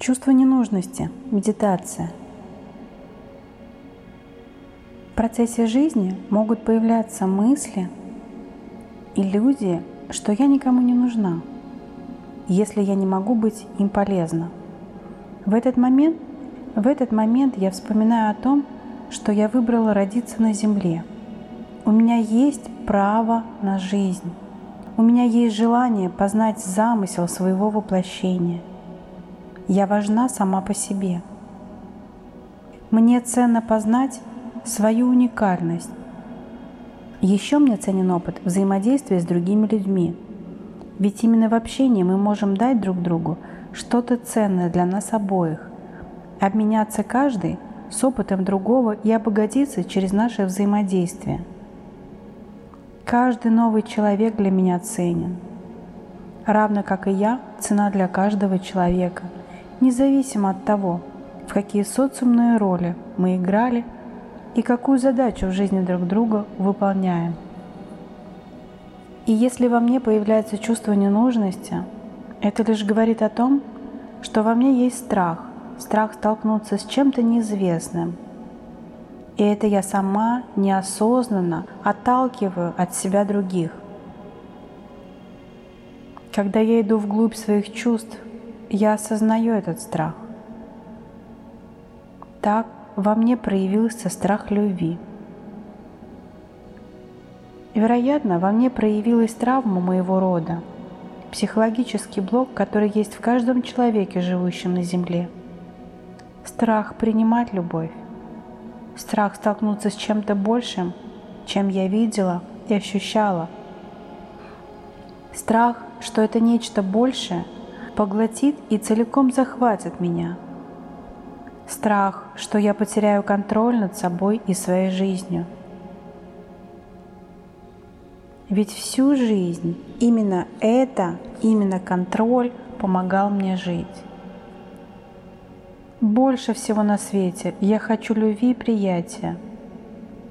Чувство ненужности, медитация. В процессе жизни могут появляться мысли, иллюзии, что я никому не нужна, если я не могу быть им полезна. В этот момент, в этот момент я вспоминаю о том, что я выбрала родиться на земле. У меня есть право на жизнь. У меня есть желание познать замысел своего воплощения. Я важна сама по себе. Мне ценно познать свою уникальность. Еще мне ценен опыт взаимодействия с другими людьми. Ведь именно в общении мы можем дать друг другу что-то ценное для нас обоих, обменяться каждый с опытом другого и обогатиться через наше взаимодействие – Каждый новый человек для меня ценен. Равно как и я, цена для каждого человека, независимо от того, в какие социумные роли мы играли и какую задачу в жизни друг друга выполняем. И если во мне появляется чувство ненужности, это лишь говорит о том, что во мне есть страх, страх столкнуться с чем-то неизвестным – и это я сама неосознанно отталкиваю от себя других. Когда я иду вглубь своих чувств, я осознаю этот страх. Так во мне проявился страх любви. вероятно, во мне проявилась травма моего рода, психологический блок, который есть в каждом человеке, живущем на Земле. Страх принимать любовь страх столкнуться с чем-то большим, чем я видела и ощущала. Страх, что это нечто большее, поглотит и целиком захватит меня. Страх, что я потеряю контроль над собой и своей жизнью. Ведь всю жизнь именно это, именно контроль помогал мне жить. Больше всего на свете я хочу любви и приятия.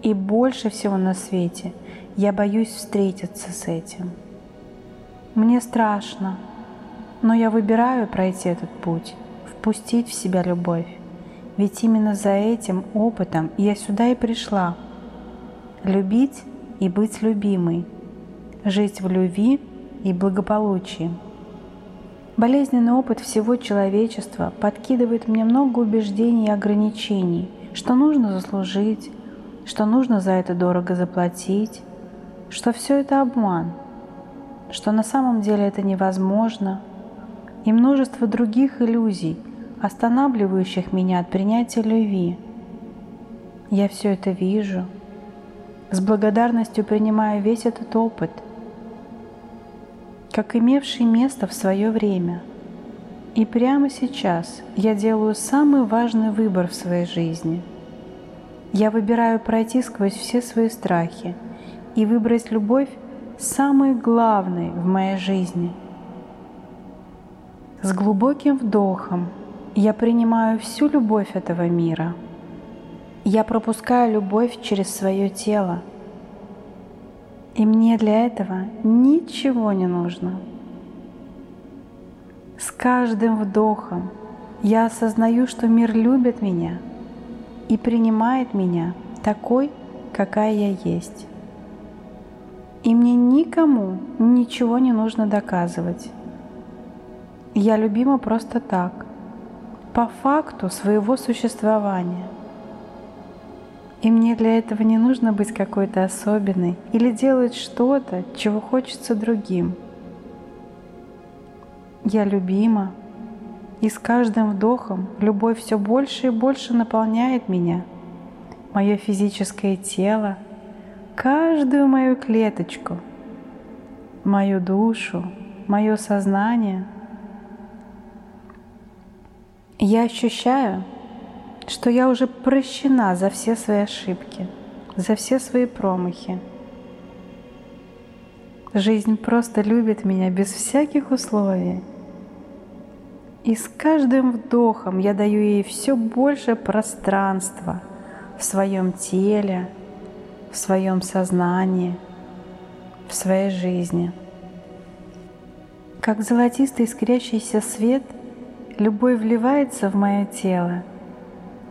И больше всего на свете я боюсь встретиться с этим. Мне страшно, но я выбираю пройти этот путь, впустить в себя любовь. Ведь именно за этим опытом я сюда и пришла. Любить и быть любимой, жить в любви и благополучии. Болезненный опыт всего человечества подкидывает мне много убеждений и ограничений, что нужно заслужить, что нужно за это дорого заплатить, что все это обман, что на самом деле это невозможно, и множество других иллюзий, останавливающих меня от принятия любви. Я все это вижу, с благодарностью принимаю весь этот опыт – как имевший место в свое время. И прямо сейчас я делаю самый важный выбор в своей жизни. Я выбираю пройти сквозь все свои страхи и выбрать любовь самой главной в моей жизни. С глубоким вдохом я принимаю всю любовь этого мира. Я пропускаю любовь через свое тело – и мне для этого ничего не нужно. С каждым вдохом я осознаю, что мир любит меня и принимает меня такой, какая я есть. И мне никому ничего не нужно доказывать. Я любима просто так, по факту своего существования – и мне для этого не нужно быть какой-то особенной или делать что-то, чего хочется другим. Я любима, и с каждым вдохом любовь все больше и больше наполняет меня, мое физическое тело, каждую мою клеточку, мою душу, мое сознание. Я ощущаю, что я уже прощена за все свои ошибки, за все свои промахи. Жизнь просто любит меня без всяких условий. И с каждым вдохом я даю ей все больше пространства в своем теле, в своем сознании, в своей жизни. Как золотистый искрящийся свет любовь вливается в мое тело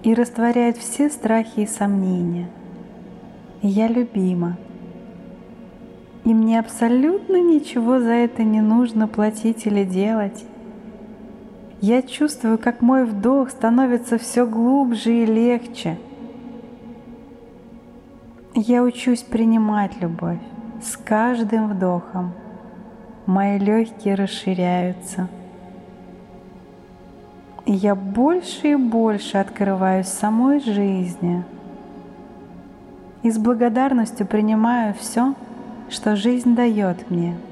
и растворяет все страхи и сомнения. Я любима. И мне абсолютно ничего за это не нужно платить или делать. Я чувствую, как мой вдох становится все глубже и легче. Я учусь принимать любовь с каждым вдохом. Мои легкие расширяются. Я больше и больше открываюсь самой жизни. И с благодарностью принимаю все, что жизнь дает мне –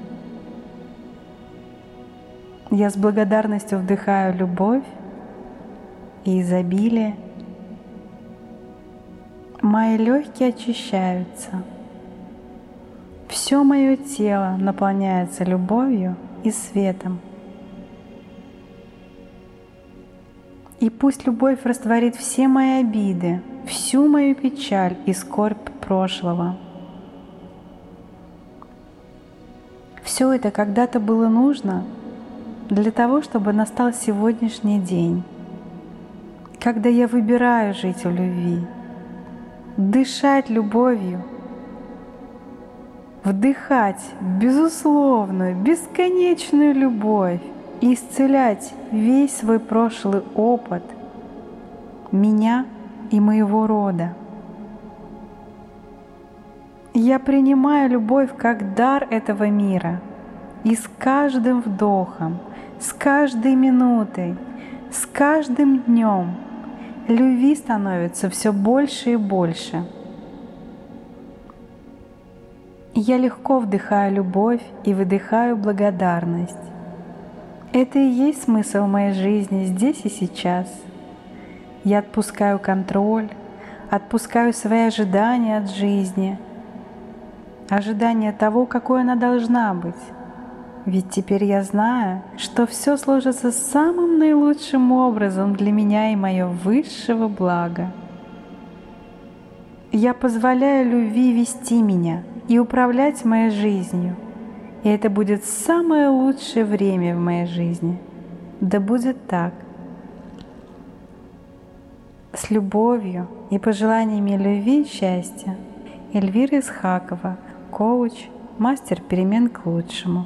я с благодарностью вдыхаю любовь и изобилие. Мои легкие очищаются. Все мое тело наполняется любовью и светом. И пусть любовь растворит все мои обиды, всю мою печаль и скорбь прошлого. Все это когда-то было нужно для того, чтобы настал сегодняшний день, когда я выбираю жить в любви, дышать любовью, вдыхать безусловную, бесконечную любовь исцелять весь свой прошлый опыт меня и моего рода. Я принимаю любовь как дар этого мира, и с каждым вдохом с каждой минутой, с каждым днем любви становится все больше и больше. Я легко вдыхаю любовь и выдыхаю благодарность. Это и есть смысл моей жизни здесь и сейчас. Я отпускаю контроль, отпускаю свои ожидания от жизни, ожидания того, какой она должна быть. Ведь теперь я знаю, что все сложится самым наилучшим образом для меня и мое высшего блага. Я позволяю любви вести меня и управлять моей жизнью. И это будет самое лучшее время в моей жизни. Да будет так. С любовью и пожеланиями любви и счастья. Эльвира Исхакова, коуч, мастер перемен к лучшему.